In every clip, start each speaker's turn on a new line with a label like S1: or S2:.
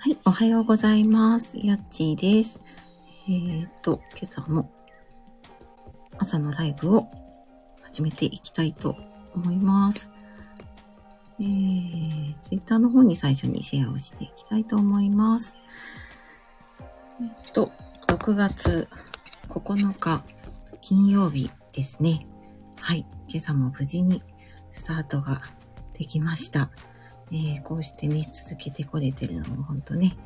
S1: はい、おはようございます。やっちーです。えーと、今朝も朝のライブを始めていきたいと思います。えー、ツイッターの方に最初にシェアをしていきたいと思います。えーと、6月9日金曜日ですね。はい、今朝も無事にスタートができました。えーこうしてね、続けてこれてるのも本当ね、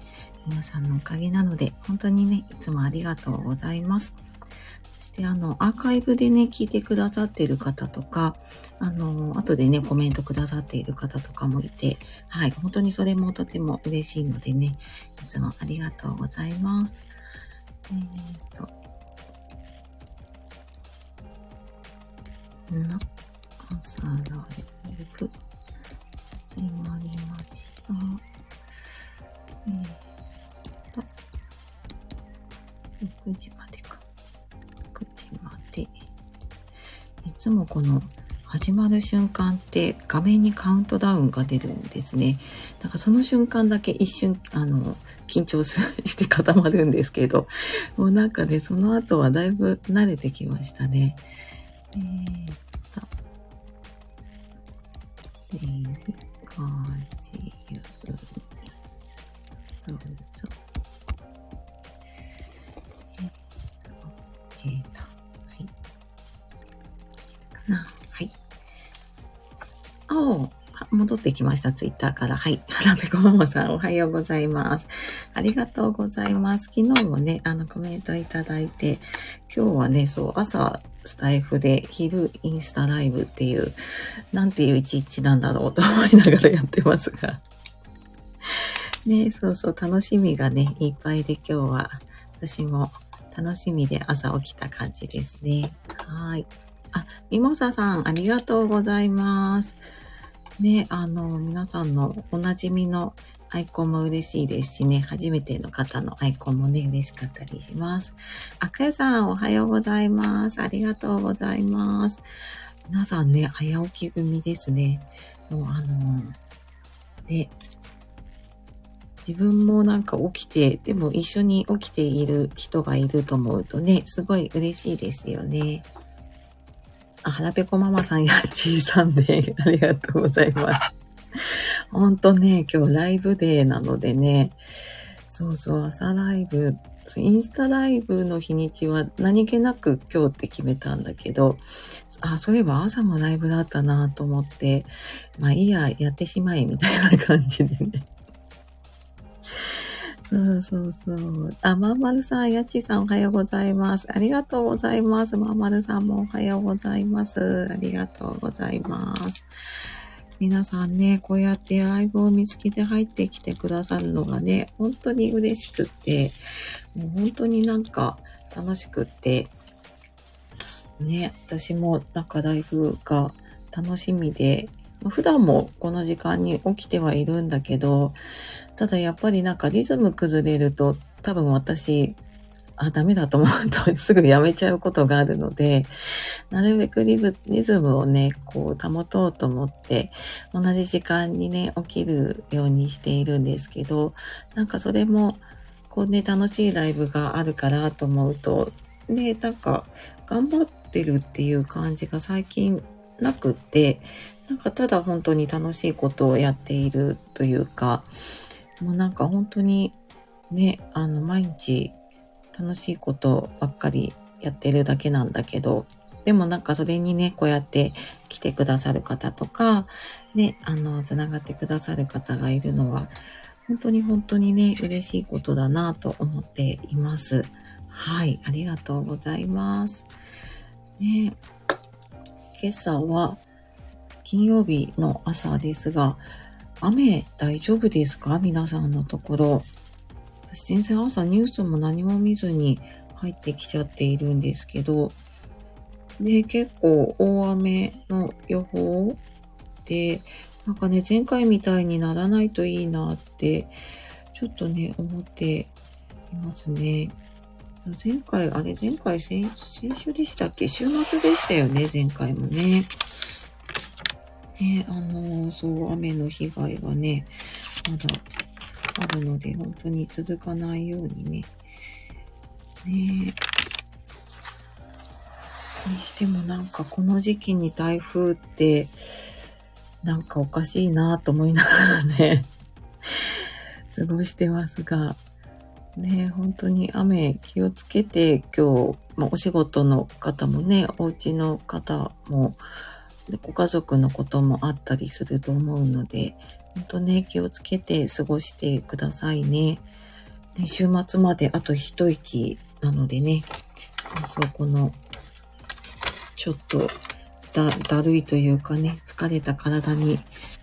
S1: 皆さんのおかげなので、本当にね、いつもありがとうございます。そしてあの、アーカイブでね、聞いてくださっている方とか、あの、後でね、コメントくださっている方とかもいて、はい、本当にそれもとても嬉しいのでね、いつもありがとうございます。えーと、な、朝ライ始まりました。えー、と、6時までか。6時まで。いつもこの始まる瞬間って画面にカウントダウンが出るんですね。だからその瞬間だけ一瞬、あの、緊張して固まるんですけど、もうなんかね、その後はだいぶ慣れてきましたね。えーご自由どうぞ。えっと、OK と。はい。かな。はい。お戻ってきました、ツイッターから。はい。はらぺこママさん、おはようございます。ありがとうございます。昨日もね、あの、コメントいただいて、今日はね、そう、朝、スタイフで、昼、インスタライブっていう、なんていう一日なんだろうと思いながらやってますが。ね、そうそう、楽しみがね、いっぱいで今日は、私も楽しみで朝起きた感じですね。はい。あ、ミモサさん、ありがとうございます。ね、あの、皆さんのおなじみのアイコンも嬉しいですしね、初めての方のアイコンもね、嬉しかったりします。あかやさん、おはようございます。ありがとうございます。皆さんね、早起き組ですね。もうあの、ね、自分もなんか起きて、でも一緒に起きている人がいると思うとね、すごい嬉しいですよね。あ、はらぺこママさんやちーさんで、ありがとうございます。ほんとね、今日ライブデーなのでね、そうそう、朝ライブ、インスタライブの日にちは何気なく今日って決めたんだけど、あ、そういえば朝もライブだったなと思って、まあいいや、やってしまえみたいな感じでね。そうそうそう。あ、まんまるさん、やっちさんおはようございます。ありがとうございます。まんまるさんもおはようございます。ありがとうございます。皆さんね、こうやってライブを見つけて入ってきてくださるのがね、本当に嬉しくって、もう本当になんか楽しくって、ね、私もなんかライブが楽しみで、普段もこの時間に起きてはいるんだけど、ただやっぱりなんかリズム崩れると多分私、あ、ダメだと思うとすぐやめちゃうことがあるので、なるべくリブリズムをね、こう保とうと思って、同じ時間にね、起きるようにしているんですけど、なんかそれも、こうね、楽しいライブがあるからと思うと、ね、なんか頑張ってるっていう感じが最近なくって、なんかただ本当に楽しいことをやっているというか、もうなんか本当にね、あの、毎日楽しいことばっかりやってるだけなんだけど、でもなんかそれにね、こうやって来てくださる方とか、ね、あの、つながってくださる方がいるのは、本当に本当にね、嬉しいことだなと思っています。はい、ありがとうございます。ね、今朝は金曜日の朝ですが、雨大丈夫ですか？皆さんのところ。私全然朝ニュースも何も見ずに入ってきちゃっているんですけど、で、結構大雨の予報で、なんかね、前回みたいにならないといいなって、ちょっとね、思っていますね。前回、あれ、前回先、先週でしたっけ？週末でしたよね、前回もね。ね、あのそう、雨の被害がね、まだあるので、本当に続かないようにね。ね。にしてもなんかこの時期に台風って、なんかおかしいなと思いながらね、過ごしてますが、ね本当に雨気をつけて今日、まあ、お仕事の方もね、お家の方も、ご家族のこともあったりすると思うので、本当ね、気をつけて過ごしてくださいね。ね週末まであと一息なのでね、そうそう、この、ちょっと、だ、だるいというかね、疲れた体に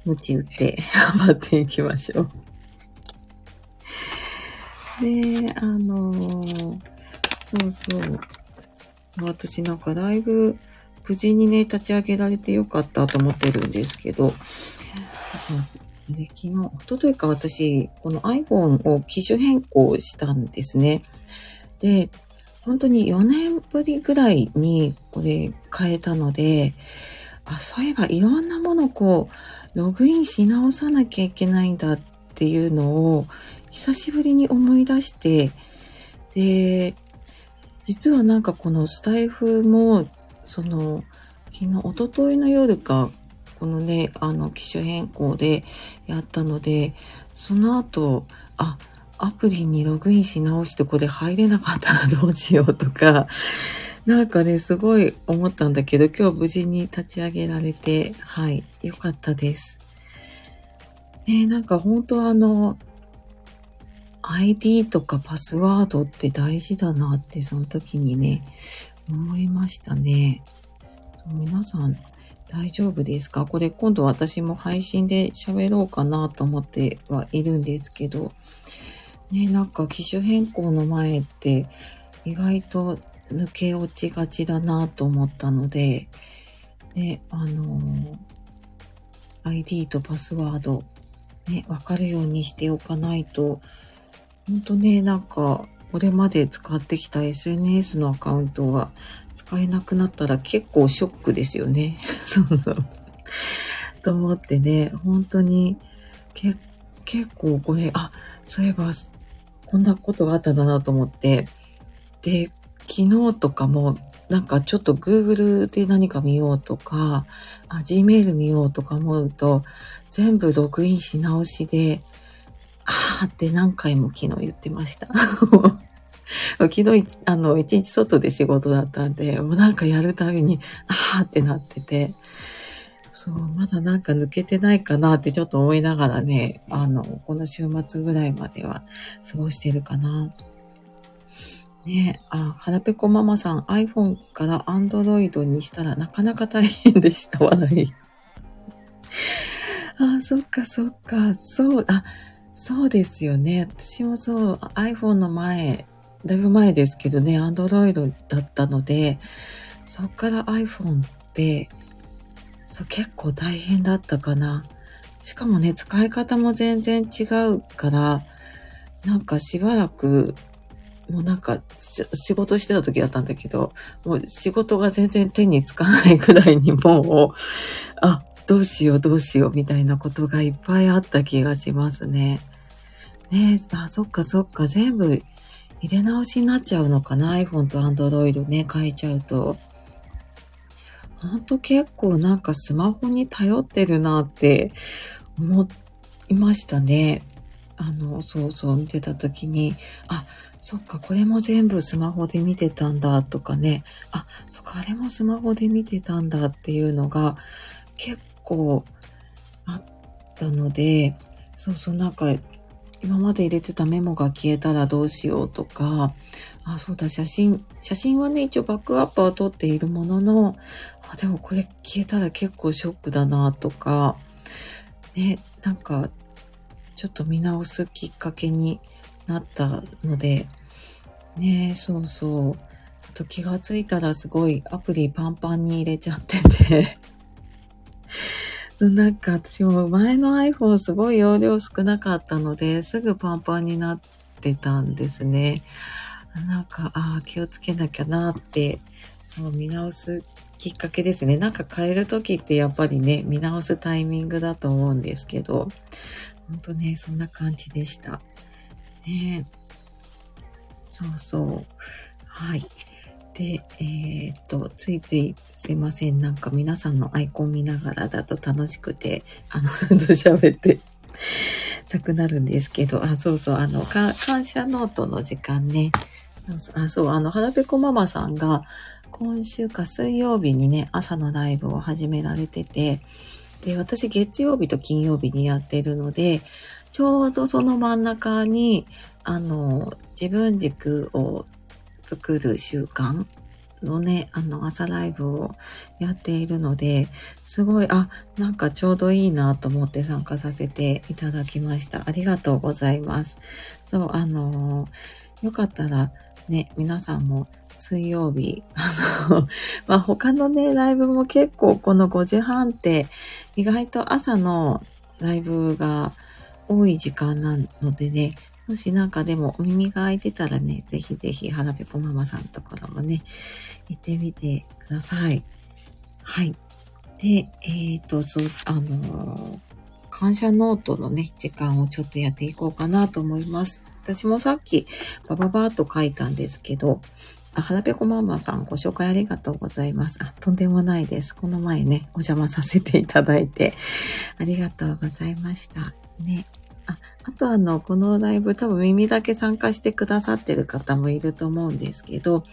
S1: 鞭打って頑張っていきましょう。で、あのー、そうそう。そう私なんかライブ、無事にね、立ち上げられてよかったと思ってるんですけど、昨日、おとといか私、この iPhone を機種変更したんですね。で、本当に4年ぶりぐらいにこれ変えたので、あ、そういえばいろんなものこう、ログインし直さなきゃいけないんだっていうのを久しぶりに思い出して、で、実はなんかこのスタイフも、その、昨日、おとといの夜か、このね、あの、機種変更でやったので、その後、あ、アプリにログインし直してこれ入れなかったらどうしようとか、なんかね、すごい思ったんだけど、今日無事に立ち上げられて、はい、よかったです。ね、なんか本当あの、ID とかパスワードって大事だなってその時にね、思いましたね。皆さん大丈夫ですか？これ今度私も配信で喋ろうかなと思ってはいるんですけど、ね、なんか機種変更の前って意外と抜け落ちがちだなと思ったので、ね、あのー、ID とパスワード、ね、わかるようにしておかないと、ほんとね、なんか、これまで使ってきた SNS のアカウントが使えなくなったら結構ショックですよね。そうそう。と思ってね、本当にけ結構これ、あ、そういえばこんなことがあったんだなと思って、で、昨日とかもなんかちょっと Google で何か見ようとか、Gmail 見ようとか思うと、全部ログインし直しで、あーって何回も昨日言ってました。昨日、あの、一日外で仕事だったんで、もうなんかやるたびに、あーってなってて、そう、まだなんか抜けてないかなってちょっと思いながらね、あの、この週末ぐらいまでは過ごしてるかな。ねあ、はらぺこママさん、iPhone から Android にしたらなかなか大変でした、笑い。あ、そっかそっか、そう、あ、そうですよね。私もそう、iPhone の前、だいぶ前ですけどね、Android だったので、そっから iPhone って、そう結構大変だったかな。しかもね、使い方も全然違うから、なんかしばらく、もうなんか仕事してた時だったんだけど、もう仕事が全然手につかないくらいにもう、あ、どうしようどうしようみたいなことがいっぱいあった気がしますね。ねえ、あ、そっかそっか、全部入れ直しになっちゃうのかな ?iPhone と Android ね、変えちゃうと。ほんと結構なんかスマホに頼ってるなって思いましたね。あの、そうそう見てた時に、あ、そっか、これも全部スマホで見てたんだとかね、あ、そっか、あれもスマホで見てたんだっていうのが、結構あったので、そうそう、なんか、今まで入れてたメモが消えたらどうしようとか、あ、そうだ、写真、写真はね、一応バックアップは撮っているものの、あ、でもこれ消えたら結構ショックだなとか、ね、なんか、ちょっと見直すきっかけになったので、ね、そうそう。あと気がついたらすごいアプリパンパンに入れちゃってて。なんか私も前の iPhone すごい容量少なかったので、すぐパンパンになってたんですね。なんか、ああ、気をつけなきゃなって、そう見直すきっかけですね。なんか変えるときってやっぱりね、見直すタイミングだと思うんですけど、ほんとね、そんな感じでした。ねそうそう。はい。で、えー、っと、ついついすいません。なんか皆さんのアイコン見ながらだと楽しくて、あの、ずっと喋ってたくなるんですけど、あ、そうそう、あの、感謝ノートの時間ね。あ、そう、あの、はらぺこママさんが、今週か水曜日にね、朝のライブを始められてて、で、私月曜日と金曜日にやってるので、ちょうどその真ん中に、あの、自分軸を作る習慣のね、あの、朝ライブをやっているので、すごい、あ、なんかちょうどいいなと思って参加させていただきました。ありがとうございます。そう、あのよかったらね、皆さんも水曜日、あの、まあ、他のね、ライブも結構この5時半って意外と朝のライブが多い時間なのでね、もしなんかでもお耳が開いてたらね、ぜひぜひ、はらぺこママさんのところもね、行ってみてください。はい。で、えっ、ー、と、あのー、感謝ノートのね、時間をちょっとやっていこうかなと思います。私もさっき、バババーっと書いたんですけど、あ、はらぺこママさんご紹介ありがとうございます。あ、とんでもないです。この前ね、お邪魔させていただいて、ありがとうございました。ね。あ、あとあの、このライブ多分耳だけ参加してくださってる方もいると思うんですけど、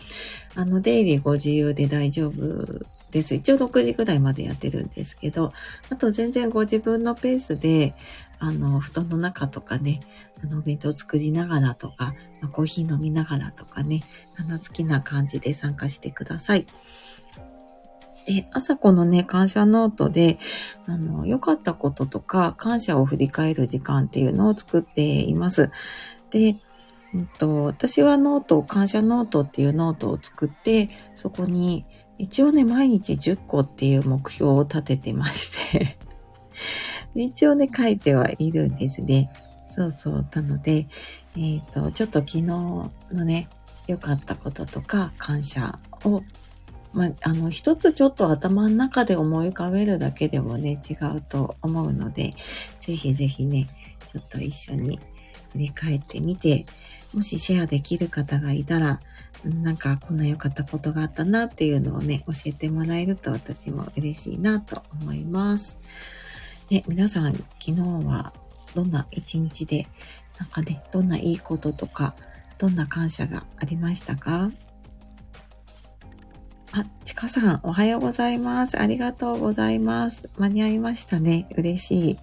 S1: あの、出入りご自由で大丈夫です。一応6時ぐらいまでやってるんですけど、あと全然ご自分のペースで、あの、布団の中とかね、あの、お弁当作りながらとか、コーヒー飲みながらとかね、あの、好きな感じで参加してください。で、朝このね、感謝ノートで、あの、良かったこととか、感謝を振り返る時間っていうのを作っています。で、うんと、私はノート、感謝ノートっていうノートを作って、そこに、一応ね、毎日10個っていう目標を立ててまして 一応ね、書いてはいるんですね。そうそう。なので、えっ、ー、と、ちょっと昨日のね、良かったこととか感謝を、まあ、あの、一つちょっと頭の中で思い浮かべるだけでもね、違うと思うので、ぜひぜひね、ちょっと一緒に振り返ってみて、もしシェアできる方がいたら、なんかこんな良かったことがあったなっていうのをね、教えてもらえると私も嬉しいなと思います。ね、皆さん、昨日はどんな一日で、なんかね、どんないいこととか、どんな感謝がありましたか？あ、ちかさん、おはようございます。ありがとうございます。間に合いましたね。嬉しい。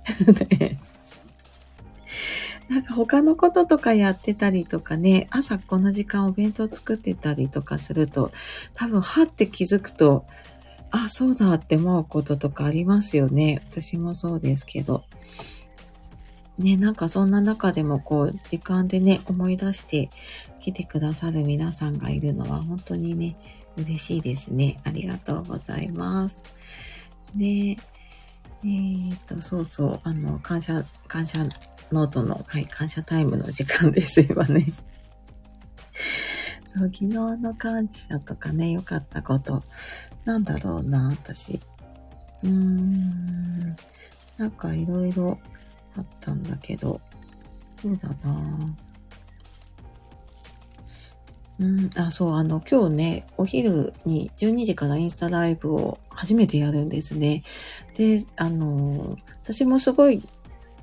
S1: なんか他のこととかやってたりとかね、朝この時間お弁当作ってたりとかすると、多分はって気づくと、あ、そうだって思うこととかありますよね。私もそうですけど。ね、なんかそんな中でもこう、時間でね、思い出して来てくださる皆さんがいるのは本当にね、嬉しいですね。ありがとうございます。で、えー、っと、そうそう、あの、感謝、感謝ノートの、はい、感謝タイムの時間です 今ね。そう、昨日の感謝とかね、良かったこと、なんだろうな、私。うーん、なんかいろいろあったんだけど、そうだなうん、あ、そう、あの、今日ね、お昼に12時からインスタライブを初めてやるんですね。で、あの、私もすごい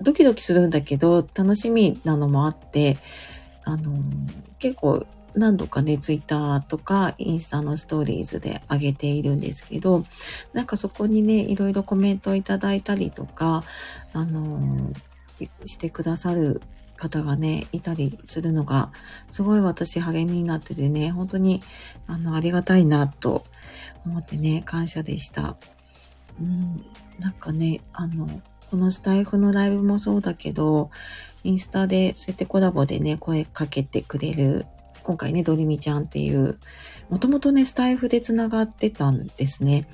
S1: ドキドキするんだけど、楽しみなのもあって、あの、結構何度かね、ツイッターとかインスタのストーリーズで上げているんですけど、なんかそこにね、いろいろコメントをいただいたりとか、あのしてくださる方がね、いたりするのが、すごい私励みになっててね、本当に、あの、ありがたいなと思ってね、感謝でした。うん、なんかね、あの、このスタイフのライブもそうだけど、インスタでそうやってコラボでね、声かけてくれる、今回ね、ドリミちゃんっていう、もともとね、スタイフで繋がってたんですね。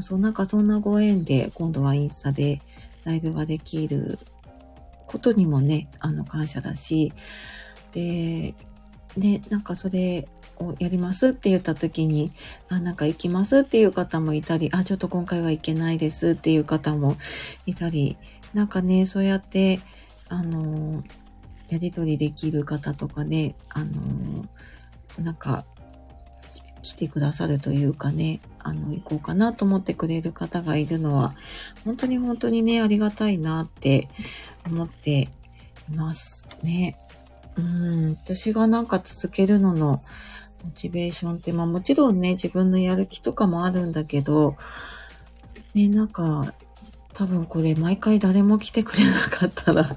S1: そう、なんかそんなご縁で、今度はインスタでライブができることにもね、あの、感謝だし、で、ね、なんかそれをやりますって言った時に、あ、なんか行きますっていう方もいたり、あ、ちょっと今回は行けないですっていう方もいたり、なんかね、そうやって、あの、やりとりできる方とかね、あの、なんか、来てくださるというかね、あの、行こうかなと思ってくれる方がいるのは、本当に本当にね、ありがたいなって思っていますね。うん、私がなんか続けるののモチベーションって、まあもちろんね、自分のやる気とかもあるんだけど、ね、なんか、多分これ毎回誰も来てくれなかったら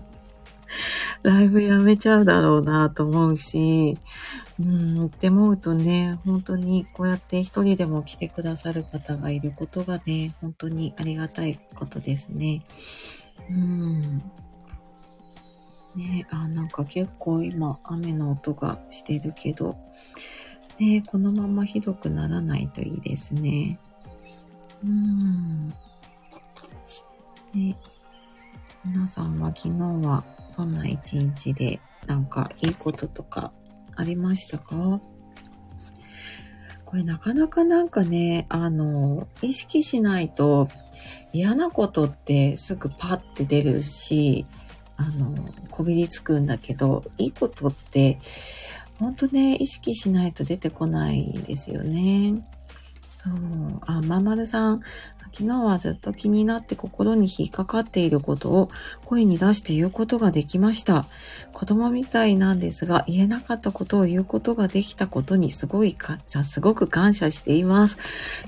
S1: ライブやめちゃうだろうなと思うし、うん、って思うとね、本当にこうやって一人でも来てくださる方がいることがね、本当にありがたいことですね。うん。ねあ、なんか結構今雨の音がしてるけど、ねこのままひどくならないといいですね。うん。ね皆さんは昨日はどんな一日でなんかいいこととかありましたか？これなかなかなんかね、あの、意識しないと嫌なことってすぐパッて出るし、あの、こびりつくんだけど、いいことって、ほんとね、意識しないと出てこないですよね。そう。あ、まんまるさん、昨日はずっと気になって心に引っかかっていることを声に出して言うことができました。子供みたいなんですが、言えなかったことを言うことができたことにすごいか、すごく感謝しています。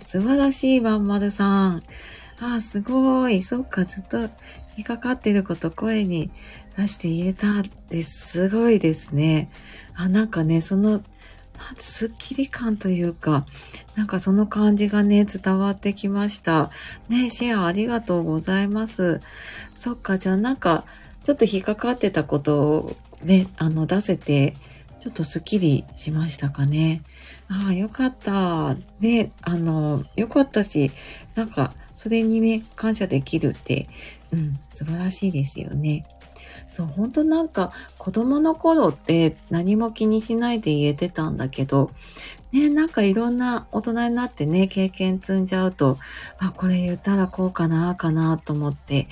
S1: 素晴らしい、まんまるさん。あ、すごい。そっか、ずっと引っかかっていること声に出して言えたってすごいですね。あ、なんかね、そのすっきり感というか、なんかその感じがね、伝わってきました。ね、シェアありがとうございます。そっか、じゃあなんか、ちょっと引っかかってたことをね、あの、出せて、ちょっとスッキリしましたかね。ああ、よかった。ね、あの、よかったし、なんか、それにね、感謝できるって、うん、素晴らしいですよね。そう、本当なんか子供の頃って何も気にしないで言えてたんだけど、ね、なんかいろんな大人になってね、経験積んじゃうと、あ、これ言ったらこうかな、かなと思って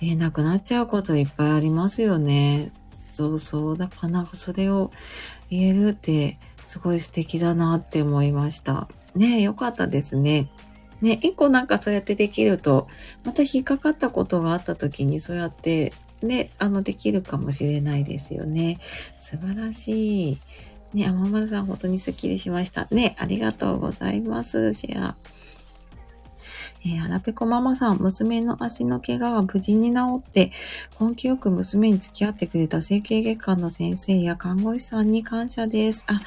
S1: 言えなくなっちゃうこといっぱいありますよね。そうそう。だからかそれを言えるってすごい素敵だなって思いました。ねよかったですね。ね、一個なんかそうやってできると、また引っかかったことがあった時にそうやってね、あの、できるかもしれないですよね。素晴らしい。ね、あままさん、本当にスッキリしました。ね、ありがとうございます。シェア。えー、腹ペコママさん、娘の足の怪我は無事に治って、根気よく娘に付き合ってくれた整形外科の先生や看護師さんに感謝です。あ、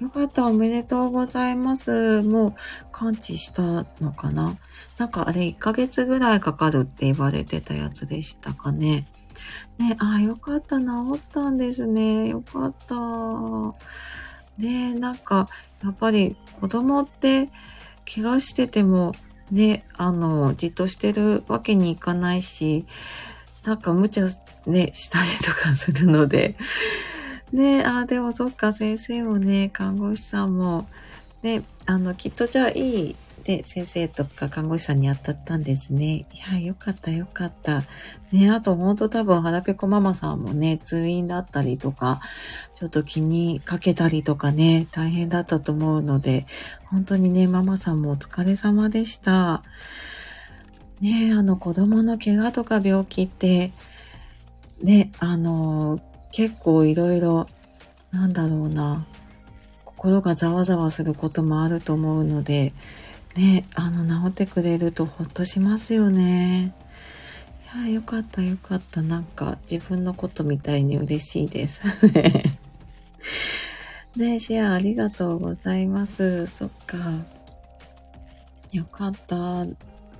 S1: よかった、おめでとうございます。もう、完治したのかな？なんかあれ、1ヶ月ぐらいかかるって言われてたやつでしたかね。ね、あ、よかった、治ったんですね。よかった。ね、なんか、やっぱり子供って怪我してても、ね、あの、じっとしてるわけにいかないし、なんか無茶ね、したりとかするので、ね、あ、でもそっか、先生もね、看護師さんも、ね、あの、きっとじゃあいいで、先生とか看護師さんに当たったんですね。いや、よかった、よかった。ね、あとほんと多分、腹ペコママさんもね、通院だったりとか、ちょっと気にかけたりとかね、大変だったと思うので、本当にね、ママさんもお疲れ様でした。ね、あの、子供の怪我とか病気って、ね、あの、結構いろいろ、なんだろうな、心がざわざわすることもあると思うので、ね、あの、治ってくれるとほっとしますよね。いや、よかったよかった。なんか自分のことみたいに嬉しいです ね。シェアありがとうございます。そっか。よかった。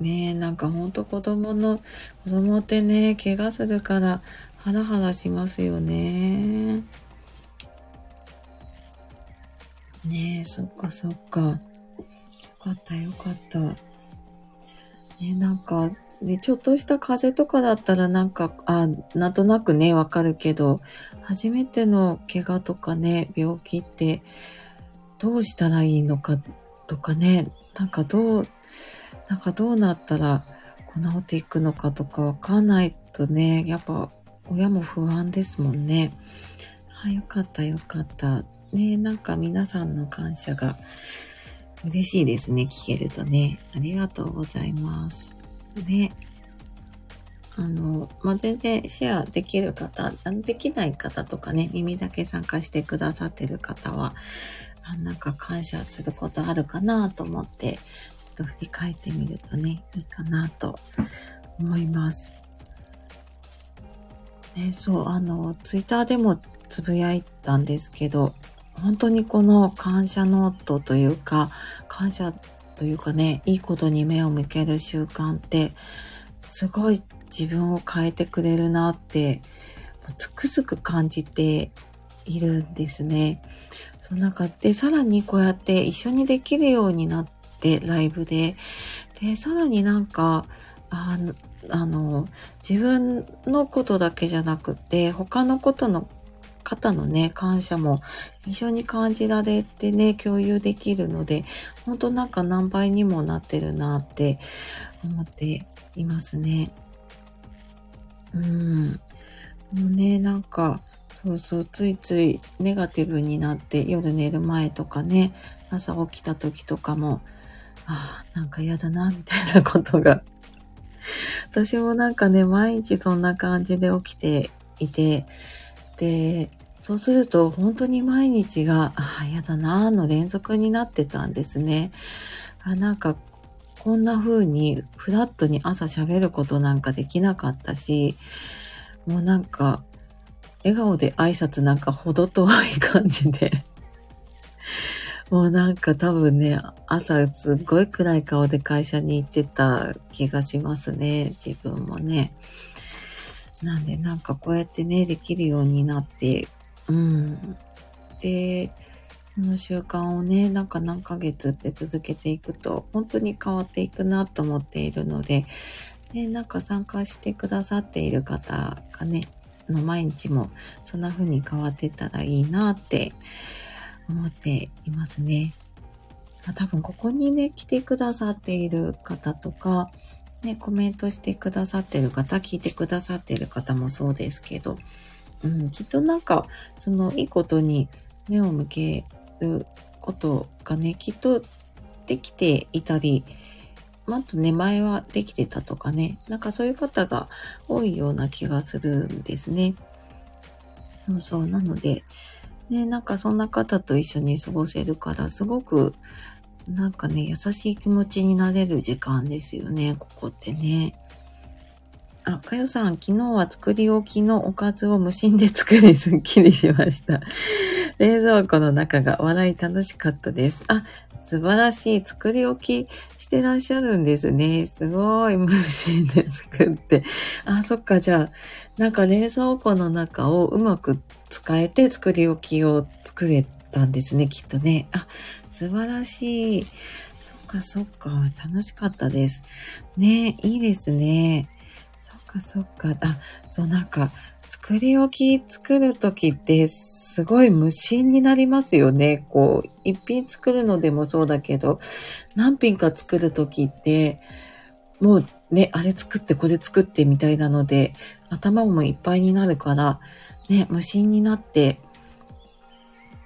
S1: ねなんかほんと子供の、子供ってね、怪我するからハラハラしますよね。ねえ、そっかそっか。かったよかった。ね、なんか、ね、ちょっとした風邪とかだったらなんか、あ、なんとなくね、わかるけど、初めての怪我とかね、病気って、どうしたらいいのかとかね、なんかどう、なんかどうなったら、こう治っていくのかとかわかんないとね、やっぱ親も不安ですもんね。あ、よかったよかった。ねなんか皆さんの感謝が嬉しいですね。聞けるとね。ありがとうございます。ね。あの、まあ、全然シェアできる方、できない方とかね、耳だけ参加してくださってる方は、あなんか感謝することあるかなと思って、ちょっと振り返ってみるとね、いいかなと思います。ね、そう、あの、ツイッターでもつぶやいたんですけど、本当にこの感謝ノートというか、感謝というかね、いいことに目を向ける習慣って、すごい自分を変えてくれるなって、つくづく感じているんですね。その中で、さらにこうやって一緒にできるようになって、ライブで。で、さらになんか、あの、あの自分のことだけじゃなくて、他のことの方のね、感謝も一緒に感じられてね、共有できるので、ほんとなんか何倍にもなってるなって思っていますね。うん。もうね、なんか、そうそう、ついついネガティブになって夜寝る前とかね、朝起きた時とかも、ああ、なんか嫌だな、みたいなことが。私もなんかね、毎日そんな感じで起きていて、で、そうすると本当に毎日が、ああ、嫌だな、の連続になってたんですね。あなんか、こんな風にフラットに朝喋ることなんかできなかったし、もうなんか、笑顔で挨拶なんか程遠い感じで もうなんか多分ね、朝すっごい暗い顔で会社に行ってた気がしますね。自分もね。なんでなんかこうやってね、できるようになって、うん。で、この習慣をね、なんか何ヶ月って続けていくと、本当に変わっていくなと思っているので、で、なんか参加してくださっている方がね、の毎日もそんな風に変わってたらいいなって思っていますね。多分ここにね、来てくださっている方とか、ね、コメントしてくださってる方、聞いてくださってる方もそうですけど、うん、きっとなんか、そのいいことに目を向けることがね、きっとできていたり、まあとね、前はできてたとかね、なんかそういう方が多いような気がするんですね。そうそう。なので、ね、なんかそんな方と一緒に過ごせるから、すごく、なんかね、優しい気持ちになれる時間ですよね、ここってね。あ、かよさん、昨日は作り置きのおかずを無心で作りすっきりしました。冷蔵庫の中が笑い楽しかったです。あ、素晴らしい作り置きしてらっしゃるんですね。すごい無心で作って。あ、そっか、じゃあ、なんか冷蔵庫の中をうまく使えて作り置きを作れたんですね、きっとね。あ、素晴らしい。そっかそっか、楽しかったです。ねいいですね。そっかそっか。あ、そうなんか、作り置き作るときってすごい無心になりますよね。こう、一品作るのでもそうだけど、何品か作るときって、もうね、あれ作ってこれ作ってみたいなので、頭もいっぱいになるから、ね、無心になって、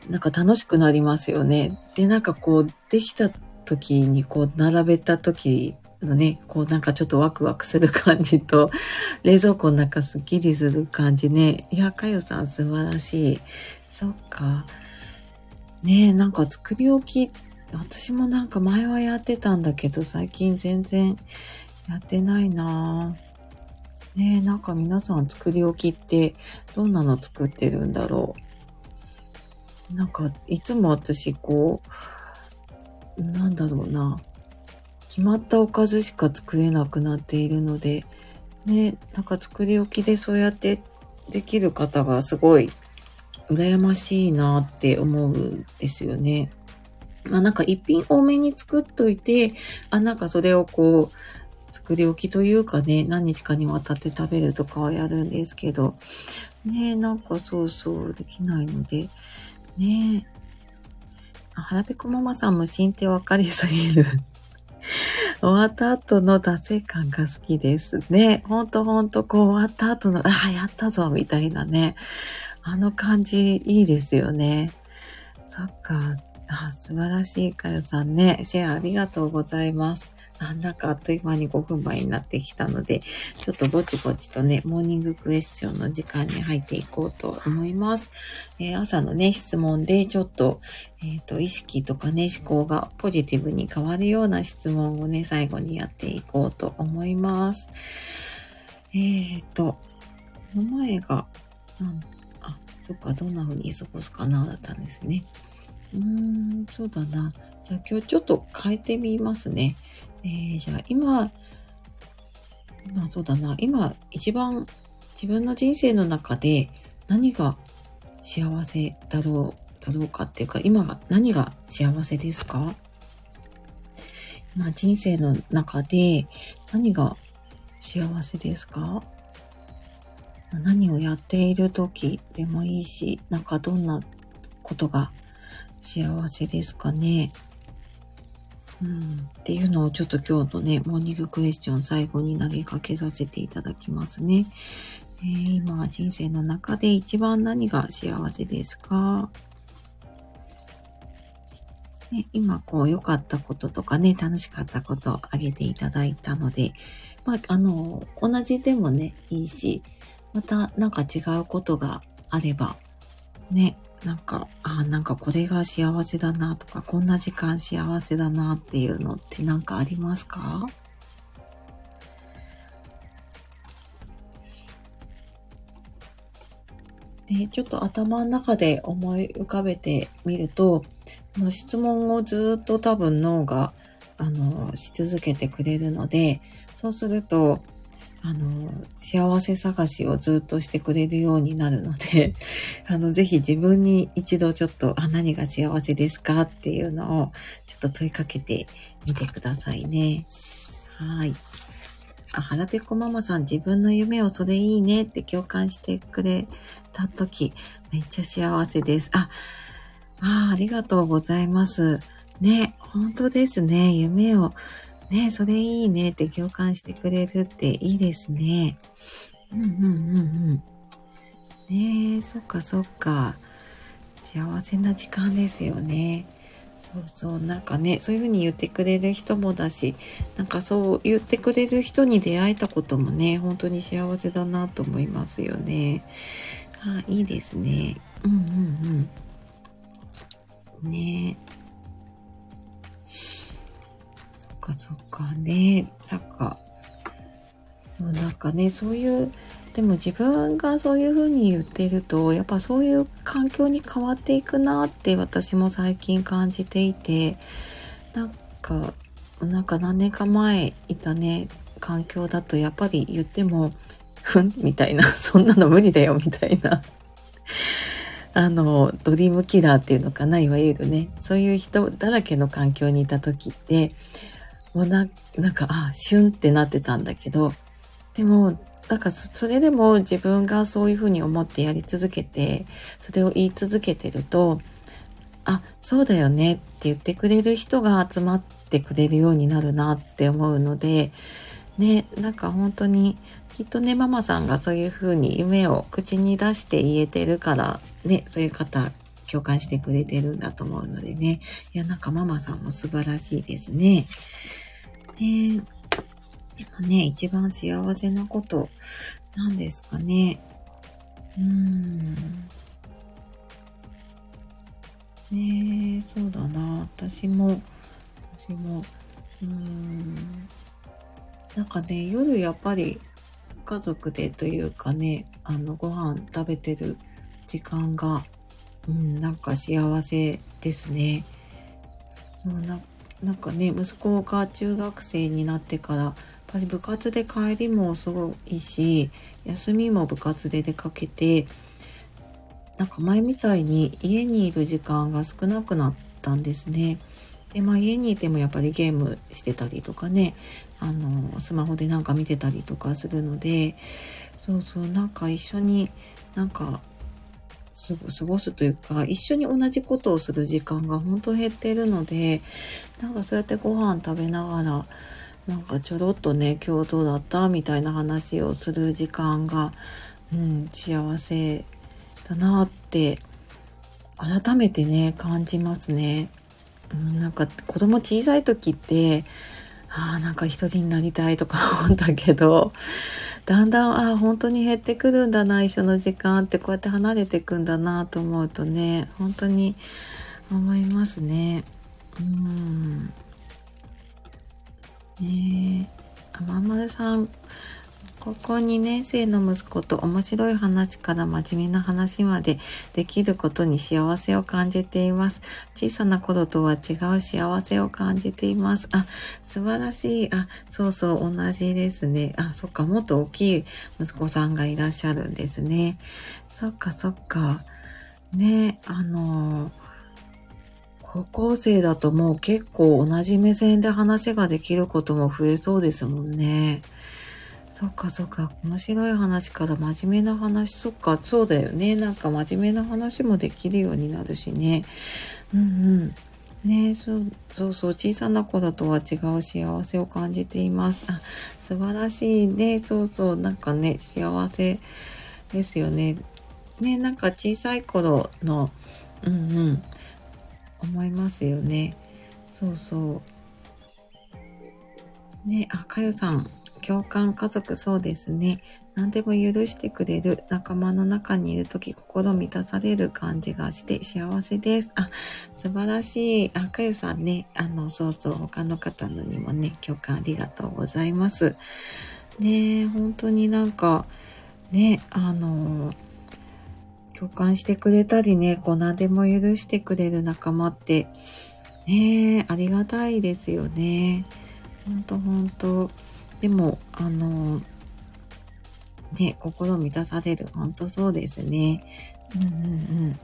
S1: なんか楽しくなりますよね。で、なんかこう、できた時にこう、並べた時のね、こうなんかちょっとワクワクする感じと、冷蔵庫の中スッキリする感じね。いや、かよさん素晴らしい。そっか。ねえ、なんか作り置き、私もなんか前はやってたんだけど、最近全然やってないなぁ。ねえ、なんか皆さん作り置きってどんなの作ってるんだろう。なんか、いつも私、こう、なんだろうな。決まったおかずしか作れなくなっているので、ね、なんか作り置きでそうやってできる方がすごい羨ましいなって思うんですよね。まあなんか一品多めに作っといて、あ、なんかそれをこう、作り置きというかね、何日かにわたって食べるとかはやるんですけど、ねなんかそうそうできないので、ねえ。腹ペコママさん無心ってわかりすぎる 終わった後の達成感が好きですね。ほんとほんと、こう終わった後の、ああ、やったぞみたいなね。あの感じいいですよね。そっか。あ、素晴らしいかよさんね。シェアありがとうございます。あ、なんかあっという間に5分前になってきたので、ちょっとぼちぼちとね、モーニングクエスチョンの時間に入っていこうと思います。えー、朝のね、質問でちょっと、えっ、ー、と、意識とかね、思考がポジティブに変わるような質問をね、最後にやっていこうと思います。えっ、ー、と、この前が、あ、そっか、どんな風に過ごすかな、だったんですね。うーん、そうだな。じゃあ今日ちょっと変えてみますね。えー、じゃあ今、まあそうだな、今一番自分の人生の中で何が幸せだろう、だろうかっていうか、今が何が幸せですか？今人生の中で何が幸せですか？何をやっている時でもいいし、なんかどんなことが幸せですかね？うん、っていうのをちょっと今日のね、モーニングクエスチョン最後に投げかけさせていただきますね。えー、今は人生の中で一番何が幸せですか、ね、今こう良かったこととかね、楽しかったことをあげていただいたので、まあ、あの、同じでもね、いいし、またなんか違うことがあれば、ね、なんか、あなんかこれが幸せだなとか、こんな時間幸せだなっていうのって何かありますか？で、ちょっと頭の中で思い浮かべてみると、この質問をずっと多分脳が、あの、し続けてくれるので、そうすると、あの、幸せ探しをずっとしてくれるようになるので、あの、ぜひ自分に一度ちょっと、あ、何が幸せですかっていうのを、ちょっと問いかけてみてくださいね。はい。あ、はらぺこママさん、自分の夢をそれいいねって共感してくれた時、めっちゃ幸せです。あ、あありがとうございます。ね、本当ですね。夢をねそれいいねって共感してくれるっていいですね。うんうんうんうん。ねえ、そっかそっか。幸せな時間ですよね。そうそう、なんかね、そういうふうに言ってくれる人もだし、なんかそう言ってくれる人に出会えたこともね、本当に幸せだなと思いますよね。あ、いいですね。うんうんうん。ねえ。かそっかね。なんか、そう、なんかね、そういう、でも自分がそういうふうに言ってると、やっぱそういう環境に変わっていくなって私も最近感じていて、なんか、なんか何年か前いたね、環境だとやっぱり言っても、ふん？みたいな、そんなの無理だよみたいな。あの、ドリームキラーっていうのかな、いわゆるね。そういう人だらけの環境にいた時って、もうな、なんか、あ、シュンってなってたんだけど、でも、だかそれでも自分がそういうふうに思ってやり続けて、それを言い続けてると、あ、そうだよねって言ってくれる人が集まってくれるようになるなって思うので、ね、なんか本当に、きっとね、ママさんがそういうふうに夢を口に出して言えてるから、ね、そういう方、共感してくれてるんだと思うのでね。いや、なんかママさんも素晴らしいですね。ねでもね、一番幸せなことなんですかね。うーん。ねえ、そうだな。私も、私も、うーん。なんかね、夜やっぱり家族でというかね、あの、ご飯食べてる時間が、うん、なんか幸せですね。そうななんかね息子が中学生になってからやっぱり部活で帰りもすごいし休みも部活で出かけてなんか前みたいに家にいる時間が少なくなったんですね。でまあ家にいてもやっぱりゲームしてたりとかねあのスマホでなんか見てたりとかするのでそうそうなんか一緒になんか過ごすというか、一緒に同じことをする時間が本当減ってるので、なんかそうやってご飯食べながら、なんかちょろっとね、今日どうだったみたいな話をする時間が、うん、幸せだなって改めてね感じますね。うん、なんか子供小さい時ってああなんか一人になりたいとか思ったけどだんだんああ本当に減ってくるんだな一緒の時間ってこうやって離れていくんだなと思うとね本当に思いますね。うんねえあまんまるさん高校2年生の息子と面白い話から真面目な話までできることに幸せを感じています。小さな頃とは違う幸せを感じています。あ、素晴らしい。あ、そうそう、同じですね。あ、そっか、もっと大きい息子さんがいらっしゃるんですね。そっか、そっか。ね、あの高校生だともう結構同じ目線で話ができることも増えそうですもんね。そっかそっか。面白い話から真面目な話。そっか、そうだよね。なんか真面目な話もできるようになるしね。うんうん。ねそう、そうそう。小さな頃とは違う幸せを感じています。あ、素晴らしいね。そうそう。なんかね、幸せですよね。ね、なんか小さい頃の、うんうん。思いますよね。そうそう。ね、あ、かよさん。共感、家族、そうですね。何でも許してくれる仲間の中にいるとき心満たされる感じがして幸せです。あ、素晴らしい。あ、かゆさんね、あの、そうそう、他の方のにもね、共感ありがとうございます。ね本当になんか、ね、あの、共感してくれたりね、こう何でも許してくれる仲間って、ねありがたいですよね。ほんとほんと。でも、あの、ね、心満たされる。ほんとそうですね。うんうんうん。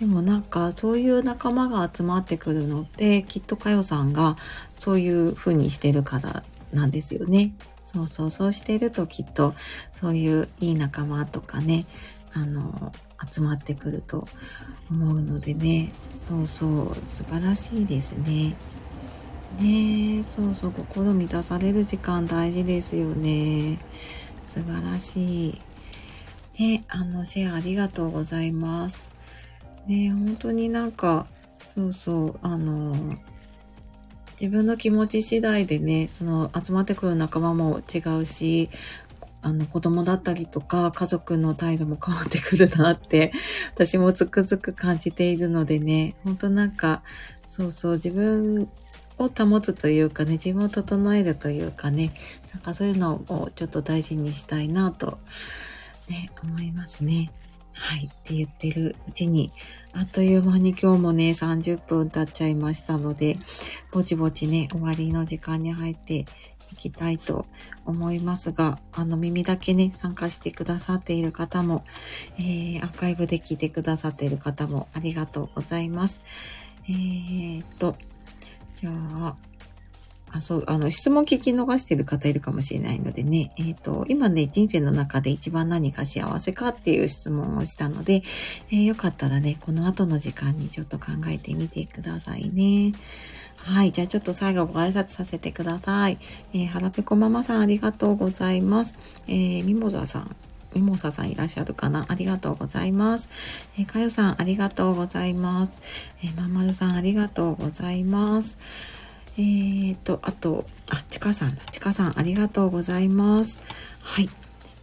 S1: でもなんか、そういう仲間が集まってくるのって、きっとかよさんがそういう風にしてるからなんですよね。そうそう、そうしてるときっと、そういういい仲間とかね、あの、集まってくると思うのでね、そうそう、素晴らしいですね。ねえ、そうそう、心満たされる時間大事ですよね。素晴らしい。ね、あの、シェアありがとうございます。ね本当になんか、そうそう、あの、自分の気持ち次第でね、その集まってくる仲間も違うし、あの子供だったりとか家族の態度も変わってくるなって私もつくづく感じているのでね、ほんとなんかそうそう自分を保つというかね、自分を整えるというかね、なんかそういうのをちょっと大事にしたいなと、ね、思いますね。はい。って言ってるうちに、あっという間に今日もね、30分経っちゃいましたので、ぼちぼちね、終わりの時間に入っていきたいと思いますが、あの耳だけね、参加してくださっている方も、えー、アーカイブで聞いてくださっている方もありがとうございます。えー、っと、じゃあ、あ、そう、あの、質問聞き逃してる方いるかもしれないのでね、えっ、ー、と、今ね、人生の中で一番何か幸せかっていう質問をしたので、えー、よかったらね、この後の時間にちょっと考えてみてくださいね。はい。じゃあちょっと最後ご挨拶させてください。えー、はらぺこママさんありがとうございます。えー、ミモザさん。ミモサさんいらっしゃるかな？ありがとうございます。えー、かよさんありがとうございます。えー、まんまるさんありがとうございます。えーと、あと、あ、ちかさんだ。ちかさんありがとうございます。はい。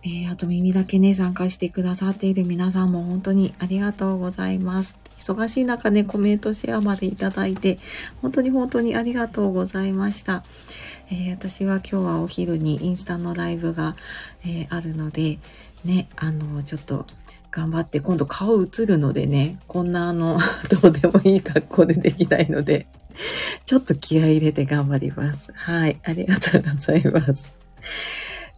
S1: えー、あと耳だけね、参加してくださっている皆さんも本当にありがとうございます。忙しい中ね、コメントシェアまでいただいて、本当に本当にありがとうございました。えー、私は今日はお昼にインスタのライブが、えー、あるので、ね、あの、ちょっと頑張って、今度顔映るのでね、こんなあの、どうでもいい格好でできないので、ちょっと気合入れて頑張ります。はい、ありがとうございます。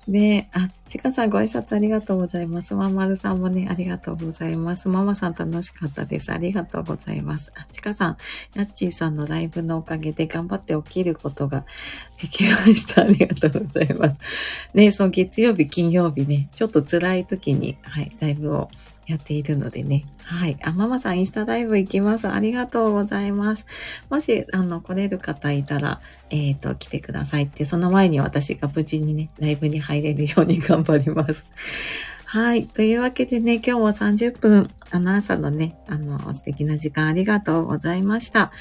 S1: ねえあ、ちかさんご挨拶ありがとうございます。まんまるさんもね、ありがとうございます。ママさん楽しかったです。ありがとうございます。あ、ちかさん、やっちーさんのライブのおかげで頑張って起きることが できました。ありがとうございます。ねその月曜日、金曜日ね、ちょっと辛い時に、はい、ライブをやっているのでね。はい。あ、ママさんインスタライブ行きます。ありがとうございます。もし、あの、来れる方いたら、えっ、ー、と、来てくださいって、その前に私が無事にね、ライブに入れるように頑張ります。はい。というわけでね、今日も30分、あの朝のね、あの、素敵な時間ありがとうございました。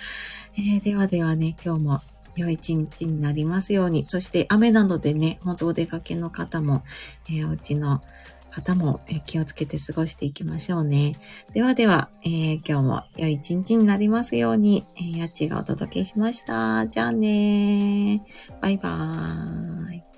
S1: えー、ではではね、今日も良い一日になりますように。そして雨なのでね、本当お出かけの方も、えー、お家の方も気をつけて過ごしていきましょうね。ではでは、えー、今日も良い一日になりますように、えー、やっちがお届けしました。じゃあねバイバーイ。